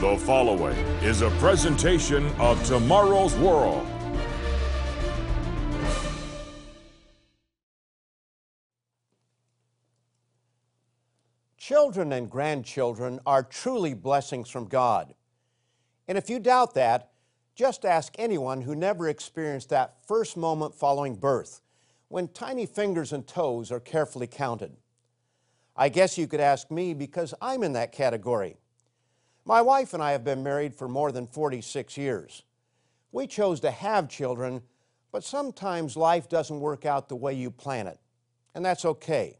The following is a presentation of Tomorrow's World. Children and grandchildren are truly blessings from God. And if you doubt that, just ask anyone who never experienced that first moment following birth, when tiny fingers and toes are carefully counted. I guess you could ask me because I'm in that category. My wife and I have been married for more than 46 years. We chose to have children, but sometimes life doesn't work out the way you plan it, and that's okay.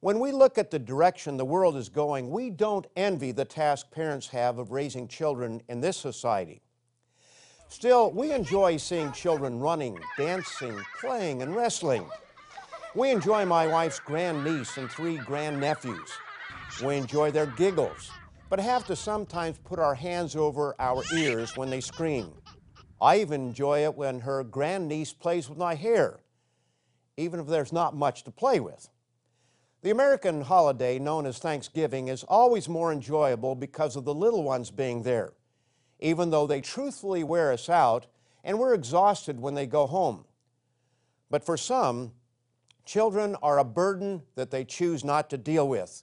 When we look at the direction the world is going, we don't envy the task parents have of raising children in this society. Still, we enjoy seeing children running, dancing, playing, and wrestling. We enjoy my wife's grandniece and three grandnephews. We enjoy their giggles, but have to sometimes put our hands over our ears when they scream. I even enjoy it when her grandniece plays with my hair, even if there's not much to play with. The American holiday known as Thanksgiving is always more enjoyable because of the little ones being there, even though they truthfully wear us out and we're exhausted when they go home. But for some, Children are a burden that they choose not to deal with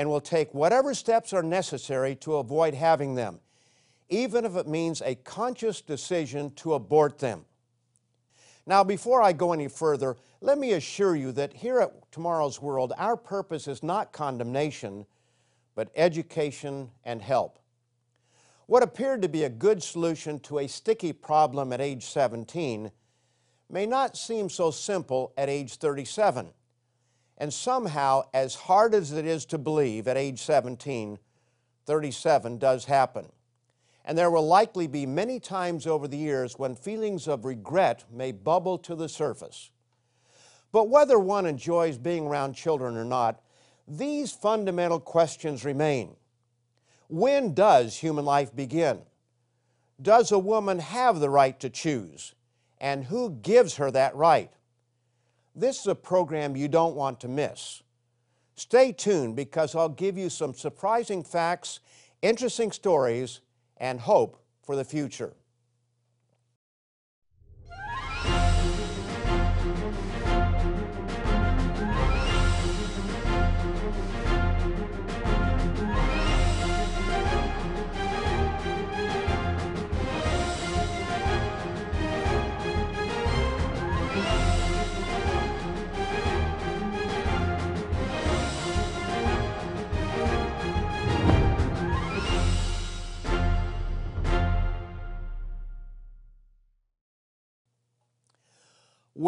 and will take whatever steps are necessary to avoid having them, even if it means a conscious decision to abort them. Now, before I go any further, let me assure you that here at Tomorrow's World, our purpose is not condemnation, but education and help. What appeared to be a good solution to a sticky problem at age 17 may not seem so simple at age 37. And somehow, as hard as it is to believe at age 17, 37 does happen. And there will likely be many times over the years when feelings of regret may bubble to the surface. But whether one enjoys being around children or not, these fundamental questions remain. When does human life begin? Does a woman have the right to choose? and who gives her that right. This is a program you don't want to miss. Stay tuned because I'll give you some surprising facts, interesting stories, and hope for the future.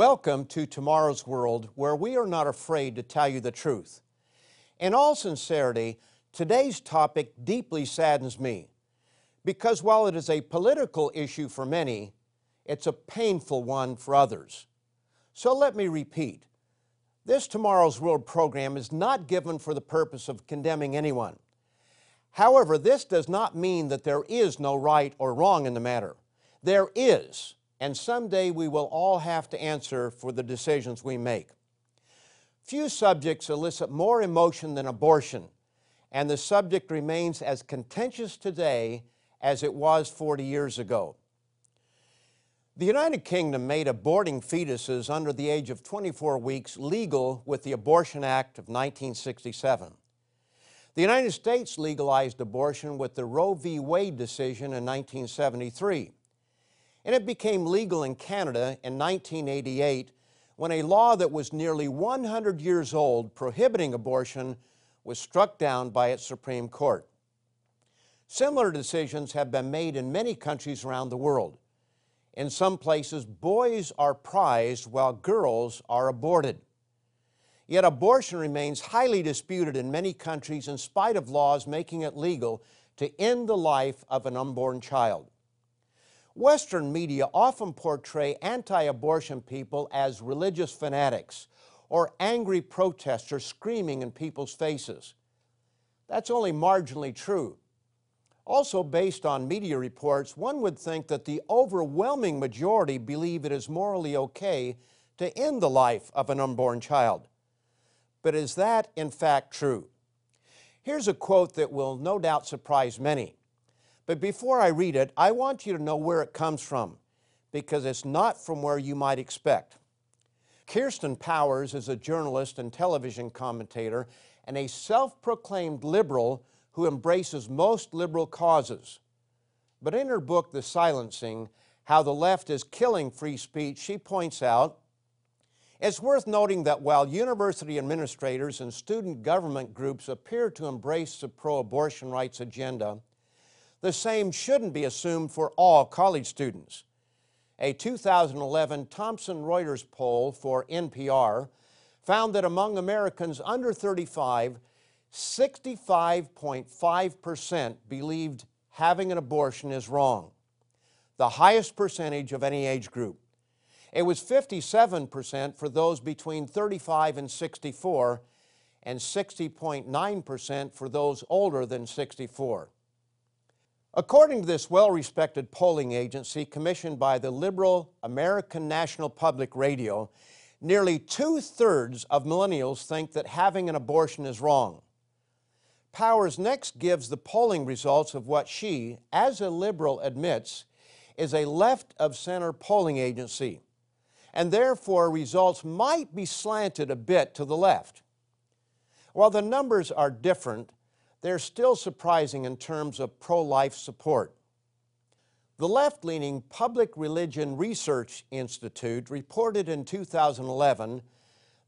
Welcome to Tomorrow's World, where we are not afraid to tell you the truth. In all sincerity, today's topic deeply saddens me because while it is a political issue for many, it's a painful one for others. So let me repeat this Tomorrow's World program is not given for the purpose of condemning anyone. However, this does not mean that there is no right or wrong in the matter. There is and someday we will all have to answer for the decisions we make. Few subjects elicit more emotion than abortion, and the subject remains as contentious today as it was 40 years ago. The United Kingdom made aborting fetuses under the age of 24 weeks legal with the Abortion Act of 1967. The United States legalized abortion with the Roe v. Wade decision in 1973 and it became legal in Canada in 1988 when a law that was nearly 100 years old prohibiting abortion was struck down by its Supreme Court. Similar decisions have been made in many countries around the world. In some places, boys are prized while girls are aborted. Yet abortion remains highly disputed in many countries in spite of laws making it legal to end the life of an unborn child. Western media often portray anti abortion people as religious fanatics or angry protesters screaming in people's faces. That's only marginally true. Also, based on media reports, one would think that the overwhelming majority believe it is morally okay to end the life of an unborn child. But is that in fact true? Here's a quote that will no doubt surprise many. But before I read it, I want you to know where it comes from because it's not from where you might expect. Kirsten Powers is a journalist and television commentator and a self proclaimed liberal who embraces most liberal causes. But in her book, The Silencing How the Left is Killing Free Speech, she points out it's worth noting that while university administrators and student government groups appear to embrace the pro abortion rights agenda, the same shouldn't be assumed for all college students. A 2011 Thomson Reuters poll for NPR found that among Americans under 35, 65.5% believed having an abortion is wrong, the highest percentage of any age group. It was 57% for those between 35 and 64, and 60.9% for those older than 64. According to this well respected polling agency commissioned by the liberal American National Public Radio, nearly two thirds of millennials think that having an abortion is wrong. Powers next gives the polling results of what she, as a liberal, admits is a left of center polling agency and therefore results might be slanted a bit to the left. While the numbers are different, they're still surprising in terms of pro life support. The left leaning Public Religion Research Institute reported in 2011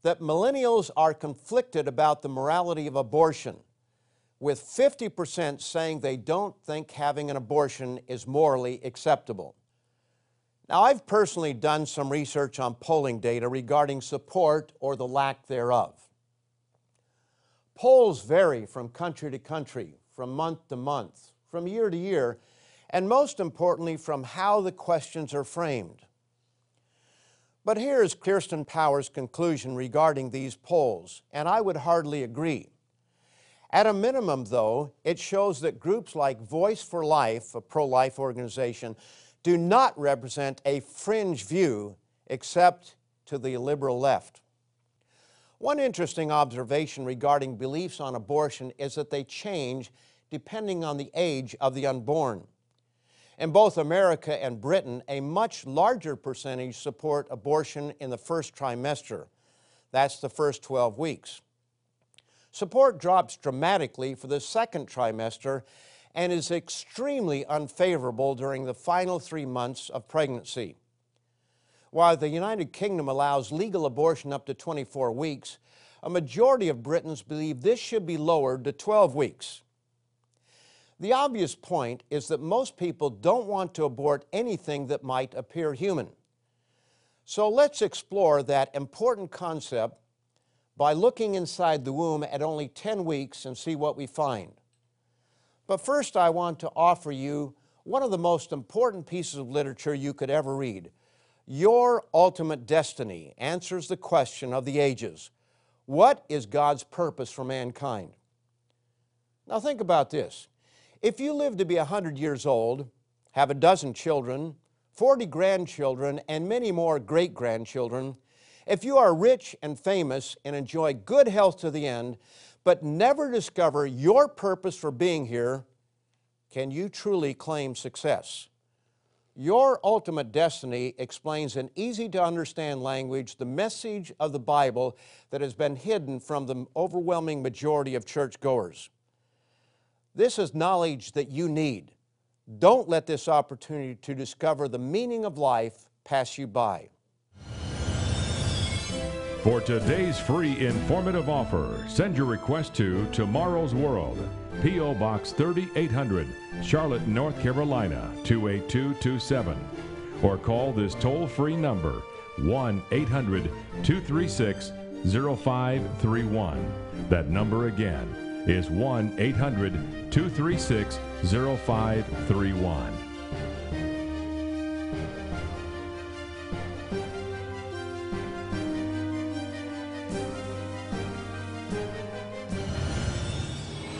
that millennials are conflicted about the morality of abortion, with 50% saying they don't think having an abortion is morally acceptable. Now, I've personally done some research on polling data regarding support or the lack thereof. Polls vary from country to country, from month to month, from year to year, and most importantly, from how the questions are framed. But here is Kirsten Powers' conclusion regarding these polls, and I would hardly agree. At a minimum, though, it shows that groups like Voice for Life, a pro life organization, do not represent a fringe view except to the liberal left. One interesting observation regarding beliefs on abortion is that they change depending on the age of the unborn. In both America and Britain, a much larger percentage support abortion in the first trimester. That's the first 12 weeks. Support drops dramatically for the second trimester and is extremely unfavorable during the final three months of pregnancy. While the United Kingdom allows legal abortion up to 24 weeks, a majority of Britons believe this should be lowered to 12 weeks. The obvious point is that most people don't want to abort anything that might appear human. So let's explore that important concept by looking inside the womb at only 10 weeks and see what we find. But first, I want to offer you one of the most important pieces of literature you could ever read. Your Ultimate Destiny answers the question of the ages What is God's purpose for mankind? Now, think about this. If you live to be 100 years old, have a dozen children, 40 grandchildren, and many more great grandchildren, if you are rich and famous and enjoy good health to the end, but never discover your purpose for being here, can you truly claim success? Your ultimate destiny explains in easy to understand language the message of the Bible that has been hidden from the overwhelming majority of churchgoers. This is knowledge that you need. Don't let this opportunity to discover the meaning of life pass you by. For today's free informative offer, send your request to Tomorrow's World, P.O. Box 3800, Charlotte, North Carolina 28227. Or call this toll free number 1 800 236 0531. That number again is 1 800 236 0531.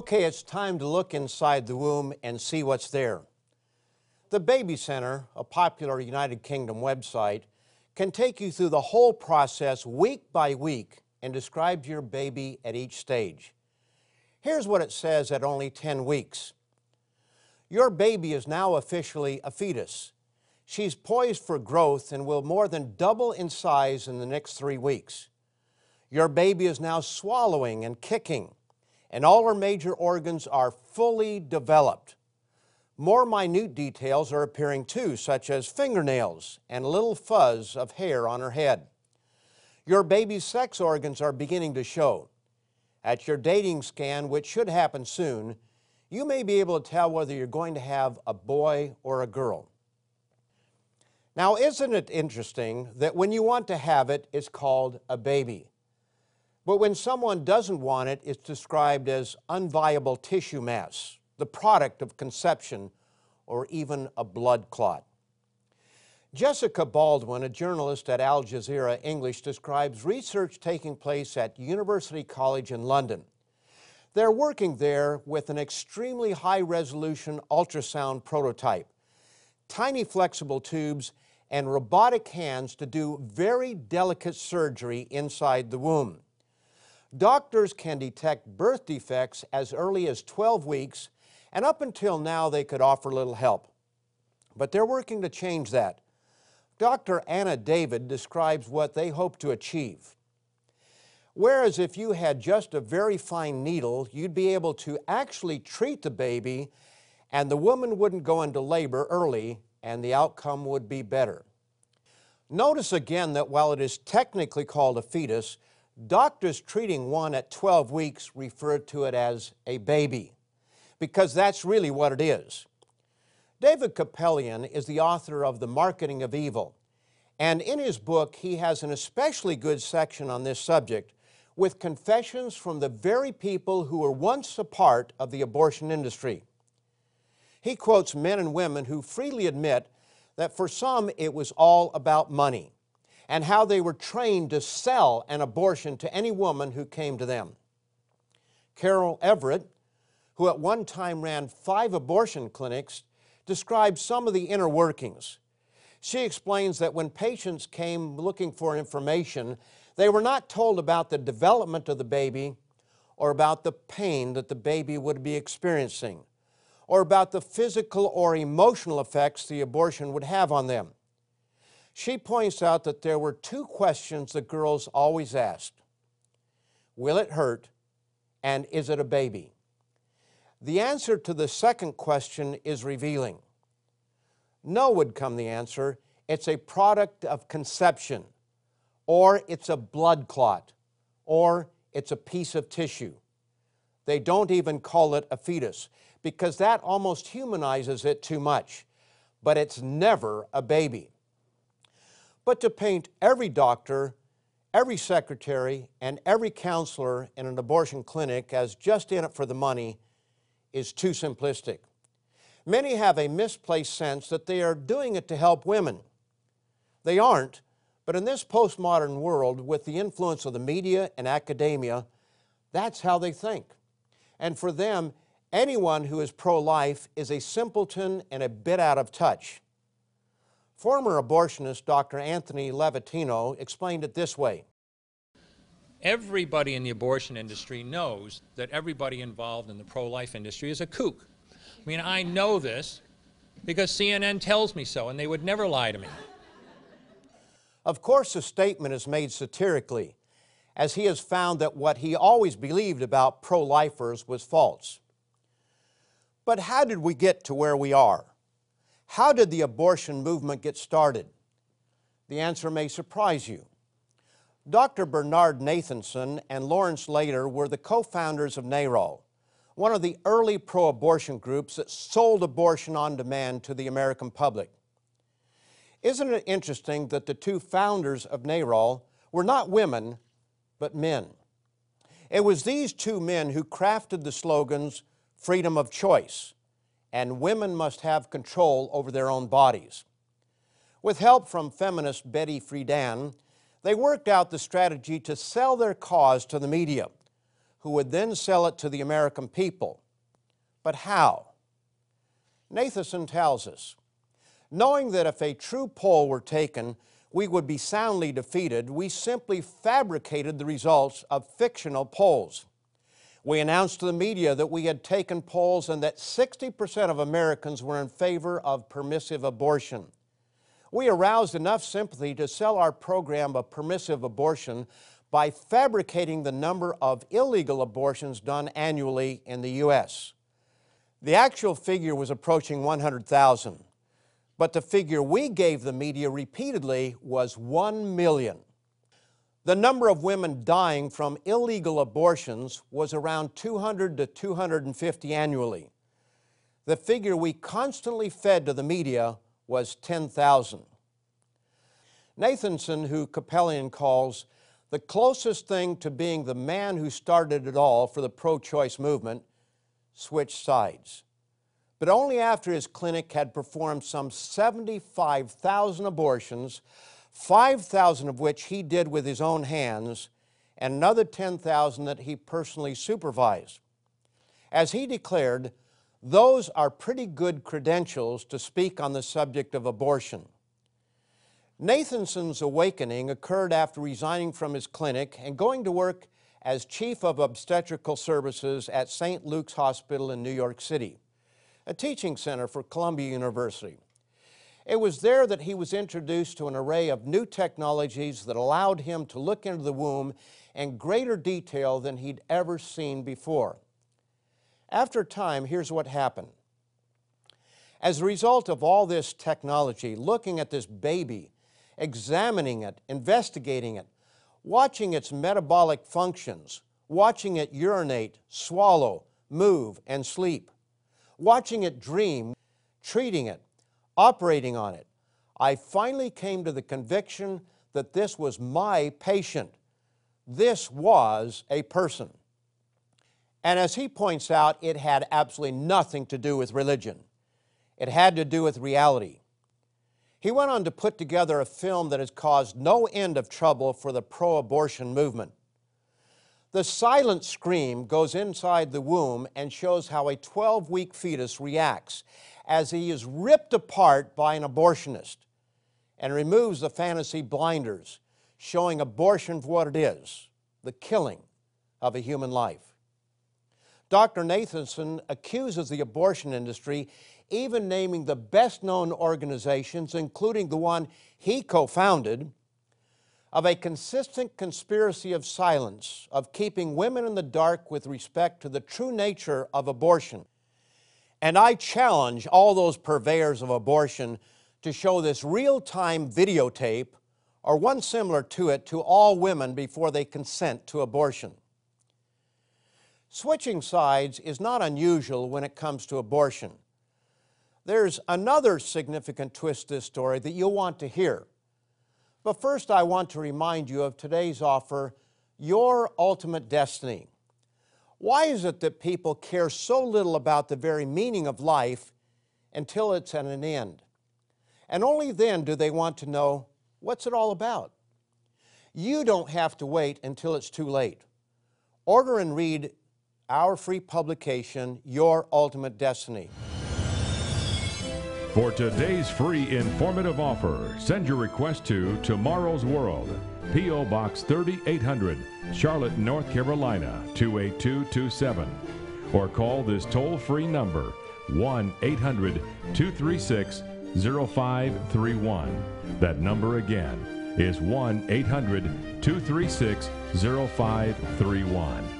Okay, it's time to look inside the womb and see what's there. The Baby Center, a popular United Kingdom website, can take you through the whole process week by week and describes your baby at each stage. Here's what it says at only 10 weeks. Your baby is now officially a fetus. She's poised for growth and will more than double in size in the next three weeks. Your baby is now swallowing and kicking, and all her major organs are fully developed. More minute details are appearing too, such as fingernails and a little fuzz of hair on her head. Your baby's sex organs are beginning to show. At your dating scan, which should happen soon, you may be able to tell whether you're going to have a boy or a girl. Now, isn't it interesting that when you want to have it, it's called a baby? But when someone doesn't want it, it's described as unviable tissue mass, the product of conception, or even a blood clot. Jessica Baldwin, a journalist at Al Jazeera English, describes research taking place at University College in London. They're working there with an extremely high resolution ultrasound prototype, tiny flexible tubes, and robotic hands to do very delicate surgery inside the womb. Doctors can detect birth defects as early as 12 weeks, and up until now they could offer little help. But they're working to change that. Dr. Anna David describes what they hope to achieve. Whereas if you had just a very fine needle, you'd be able to actually treat the baby and the woman wouldn't go into labor early and the outcome would be better. Notice again that while it is technically called a fetus, doctors treating one at 12 weeks refer to it as a baby because that's really what it is. David Kupelian is the author of The Marketing of Evil, and in his book, he has an especially good section on this subject with confessions from the very people who were once a part of the abortion industry. He quotes men and women who freely admit that for some it was all about money and how they were trained to sell an abortion to any woman who came to them. Carol Everett, who at one time ran five abortion clinics, describes some of the inner workings. She explains that when patients came looking for information, they were not told about the development of the baby or about the pain that the baby would be experiencing or about the physical or emotional effects the abortion would have on them. She points out that there were two questions the girls always asked Will it hurt? And is it a baby? The answer to the second question is revealing. No would come the answer. It's a product of conception, or it's a blood clot, or it's a piece of tissue. They don't even call it a fetus because that almost humanizes it too much. But it's never a baby. But to paint every doctor, every secretary, and every counselor in an abortion clinic as just in it for the money is too simplistic. Many have a misplaced sense that they are doing it to help women. They aren't, but in this postmodern world, with the influence of the media and academia, that's how they think. And for them, anyone who is pro life is a simpleton and a bit out of touch. Former abortionist Dr. Anthony Levatino explained it this way Everybody in the abortion industry knows that everybody involved in the pro life industry is a kook. I mean, I know this because CNN tells me so, and they would never lie to me. Of course, the statement is made satirically, as he has found that what he always believed about pro lifers was false. But how did we get to where we are? How did the abortion movement get started? The answer may surprise you. Dr. Bernard Nathanson and Lawrence Lader were the co founders of NARAL, one of the early pro abortion groups that sold abortion on demand to the American public. Isn't it interesting that the two founders of NARAL were not women, but men? It was these two men who crafted the slogans freedom of choice and women must have control over their own bodies. With help from feminist Betty Friedan, they worked out the strategy to sell their cause to the media, who would then sell it to the American people. But how? Nathanson tells us knowing that if a true poll were taken, we would be soundly defeated, we simply fabricated the results of fictional polls. We announced to the media that we had taken polls and that 60% of Americans were in favor of permissive abortion. We aroused enough sympathy to sell our program of permissive abortion by fabricating the number of illegal abortions done annually in the U.S. The actual figure was approaching 100,000, but the figure we gave the media repeatedly was 1 million. The number of women dying from illegal abortions was around 200 to 250 annually. The figure we constantly fed to the media was 10,000. Nathanson, who Kupelian calls the closest thing to being the man who started it all for the pro choice movement, switched sides. But only after his clinic had performed some 75,000 abortions, 5,000 of which he did with his own hands, and another 10,000 that he personally supervised. As he declared, those are pretty good credentials to speak on the subject of abortion. Nathanson's awakening occurred after resigning from his clinic and going to work as chief of obstetrical services at St. Luke's Hospital in New York City, a teaching center for Columbia University. It was there that he was introduced to an array of new technologies that allowed him to look into the womb in greater detail than he'd ever seen before. After time, here's what happened. As a result of all this technology, looking at this baby, examining it, investigating it, watching its metabolic functions, watching it urinate, swallow, move, and sleep, watching it dream, treating it, operating on it, I finally came to the conviction that this was my patient. This was a person. And as he points out, it had absolutely nothing to do with religion. It had to do with reality. He went on to put together a film that has caused no end of trouble for the pro abortion movement. The silent scream goes inside the womb and shows how a 12 week fetus reacts as he is ripped apart by an abortionist and removes the fantasy blinders, showing abortion for what it is the killing of a human life. Dr. Nathanson accuses the abortion industry, even naming the best known organizations, including the one he co founded, of a consistent conspiracy of silence, of keeping women in the dark with respect to the true nature of abortion. And I challenge all those purveyors of abortion to show this real time videotape or one similar to it to all women before they consent to abortion. Switching sides is not unusual when it comes to abortion. There's another significant twist to this story that you'll want to hear. But first, I want to remind you of today's offer Your Ultimate Destiny. Why is it that people care so little about the very meaning of life until it's at an end? And only then do they want to know what's it all about? You don't have to wait until it's too late. Order and read our free publication, Your Ultimate Destiny. For today's free informative offer, send your request to Tomorrow's World, P.O. Box 3800, Charlotte, North Carolina 28227. Or call this toll free number 1 800 236 0531. That number again is 1 800 236 0531.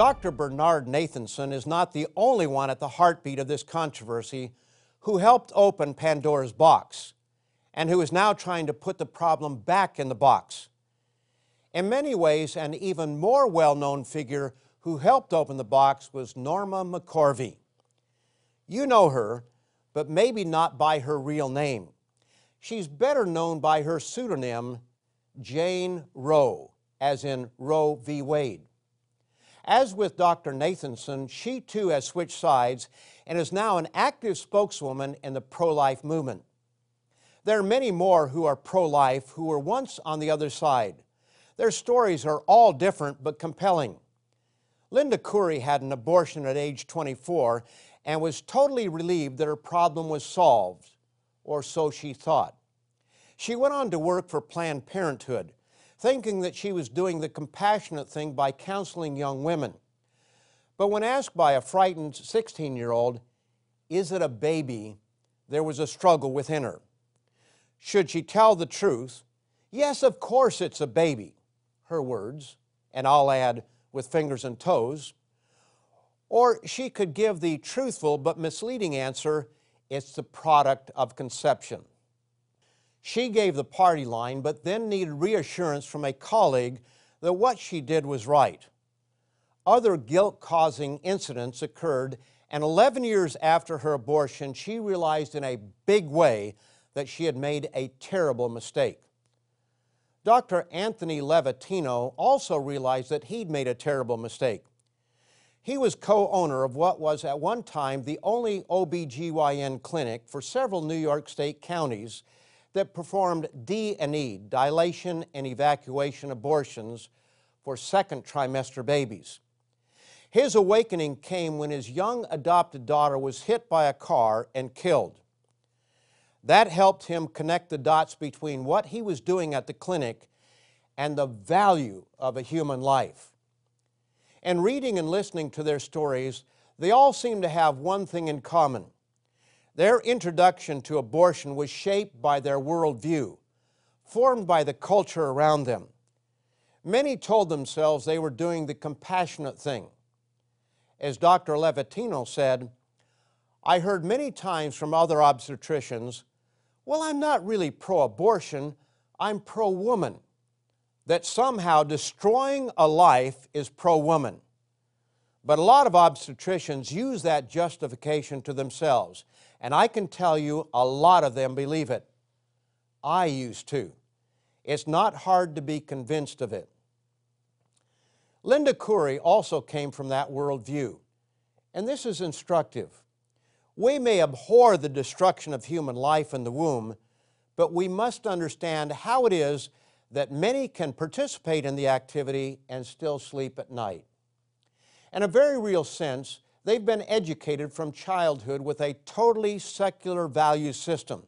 Dr. Bernard Nathanson is not the only one at the heartbeat of this controversy who helped open Pandora's box and who is now trying to put the problem back in the box. In many ways, an even more well known figure who helped open the box was Norma McCorvey. You know her, but maybe not by her real name. She's better known by her pseudonym, Jane Roe, as in Roe v. Wade. As with Dr. Nathanson, she too has switched sides and is now an active spokeswoman in the pro life movement. There are many more who are pro life who were once on the other side. Their stories are all different but compelling. Linda Curry had an abortion at age 24 and was totally relieved that her problem was solved, or so she thought. She went on to work for Planned Parenthood, thinking that she was doing the compassionate thing by counseling young women. But when asked by a frightened 16 year old, Is it a baby? there was a struggle within her. Should she tell the truth? Yes, of course it's a baby, her words, and I'll add, with fingers and toes. Or she could give the truthful but misleading answer it's the product of conception. She gave the party line, but then needed reassurance from a colleague that what she did was right. Other guilt causing incidents occurred, and 11 years after her abortion, she realized in a big way that she had made a terrible mistake. Dr. Anthony Levatino also realized that he'd made a terrible mistake. He was co-owner of what was at one time the only OBGYN clinic for several New York State counties that performed D&E, dilation and evacuation abortions for second trimester babies. His awakening came when his young adopted daughter was hit by a car and killed. That helped him connect the dots between what he was doing at the clinic and the value of a human life. And reading and listening to their stories, they all seem to have one thing in common. Their introduction to abortion was shaped by their worldview, formed by the culture around them. Many told themselves they were doing the compassionate thing. As Dr. Levatino said, I heard many times from other obstetricians well, I'm not really pro abortion, I'm pro woman. That somehow destroying a life is pro woman. But a lot of obstetricians use that justification to themselves, and I can tell you a lot of them believe it. I used to. It's not hard to be convinced of it. Linda Curry also came from that worldview, and this is instructive. We may abhor the destruction of human life in the womb, but we must understand how it is that many can participate in the activity and still sleep at night. In a very real sense, they've been educated from childhood with a totally secular value system.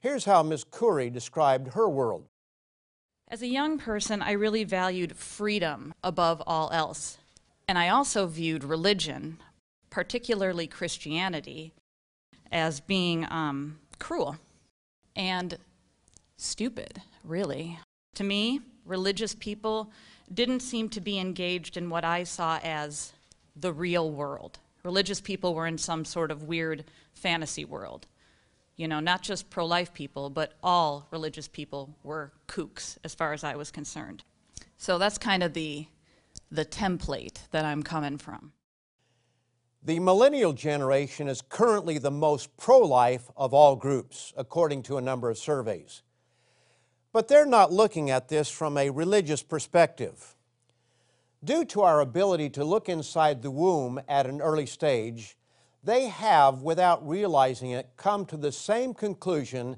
Here's how Ms. Coury described her world. As a young person, I really valued freedom above all else. And I also viewed religion, particularly Christianity, as being um, cruel and stupid, really. To me, religious people didn't seem to be engaged in what I saw as the real world. Religious people were in some sort of weird fantasy world. You know, not just pro life people, but all religious people were kooks as far as I was concerned. So that's kind of the, the template that I'm coming from. The millennial generation is currently the most pro life of all groups, according to a number of surveys. But they're not looking at this from a religious perspective. Due to our ability to look inside the womb at an early stage, they have, without realizing it, come to the same conclusion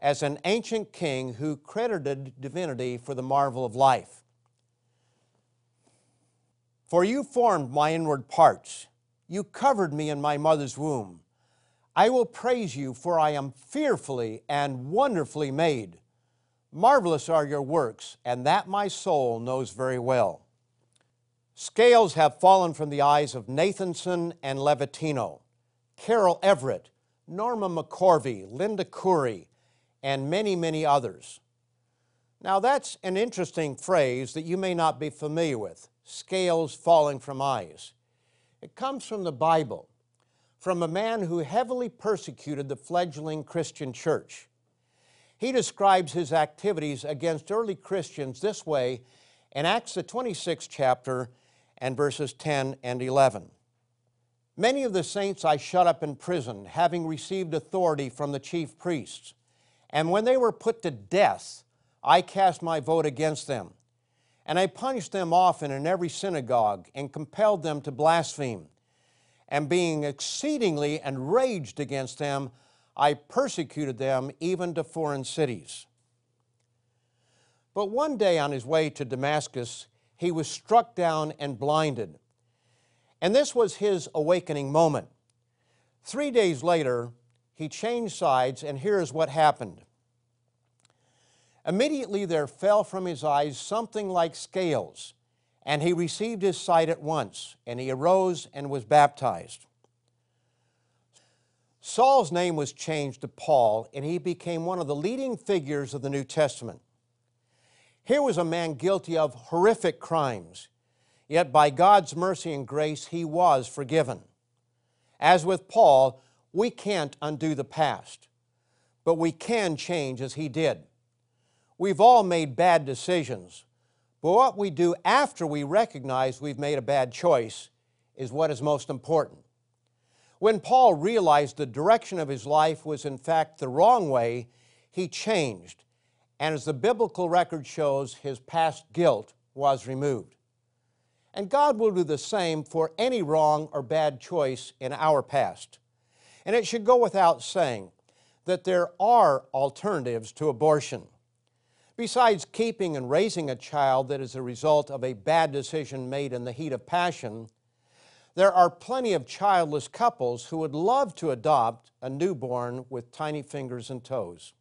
as an ancient king who credited divinity for the marvel of life. For you formed my inward parts. You covered me in my mother's womb. I will praise you, for I am fearfully and wonderfully made. Marvelous are your works, and that my soul knows very well. Scales have fallen from the eyes of Nathanson and Levatino, Carol Everett, Norma McCorvey, Linda Coury, and many, many others. Now, that's an interesting phrase that you may not be familiar with scales falling from eyes. It comes from the Bible, from a man who heavily persecuted the fledgling Christian church. He describes his activities against early Christians this way in Acts, the 26th chapter, and verses 10 and 11. Many of the saints I shut up in prison, having received authority from the chief priests. And when they were put to death, I cast my vote against them. And I punished them often in every synagogue, and compelled them to blaspheme. And being exceedingly enraged against them, I persecuted them even to foreign cities. But one day on his way to Damascus, he was struck down and blinded. And this was his awakening moment. Three days later, he changed sides, and here's what happened. Immediately there fell from his eyes something like scales, and he received his sight at once, and he arose and was baptized. Saul's name was changed to Paul, and he became one of the leading figures of the New Testament. Here was a man guilty of horrific crimes. Yet by God's mercy and grace, he was forgiven. As with Paul, we can't undo the past, but we can change as he did. We've all made bad decisions, but what we do after we recognize we've made a bad choice is what is most important. When Paul realized the direction of his life was in fact the wrong way, he changed, and as the biblical record shows, his past guilt was removed. And God will do the same for any wrong or bad choice in our past. And it should go without saying that there are alternatives to abortion. Besides keeping and raising a child that is a result of a bad decision made in the heat of passion, there are plenty of childless couples who would love to adopt a newborn with tiny fingers and toes.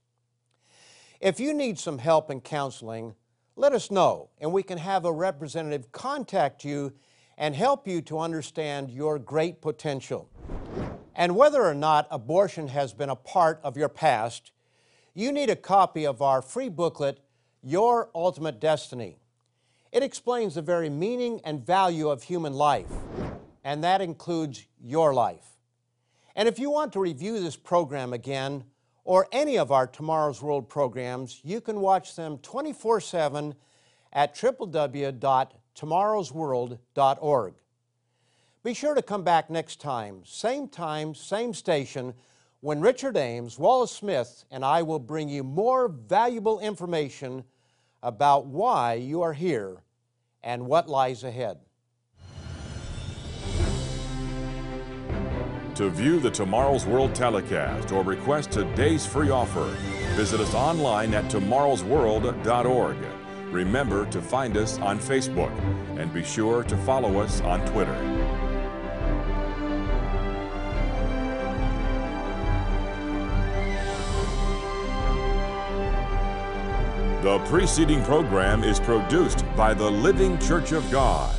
If you need some help in counseling, let us know, and we can have a representative contact you and help you to understand your great potential. And whether or not abortion has been a part of your past, you need a copy of our free booklet, Your Ultimate Destiny. It explains the very meaning and value of human life, and that includes your life. And if you want to review this program again, or any of our Tomorrow's World programs, you can watch them 24 7 at www.tomorrowsworld.org. Be sure to come back next time, same time, same station, when Richard Ames, Wallace Smith, and I will bring you more valuable information about why you are here and what lies ahead. To view the Tomorrow's World telecast or request today's free offer, visit us online at tomorrowsworld.org. Remember to find us on Facebook and be sure to follow us on Twitter. The preceding program is produced by the Living Church of God.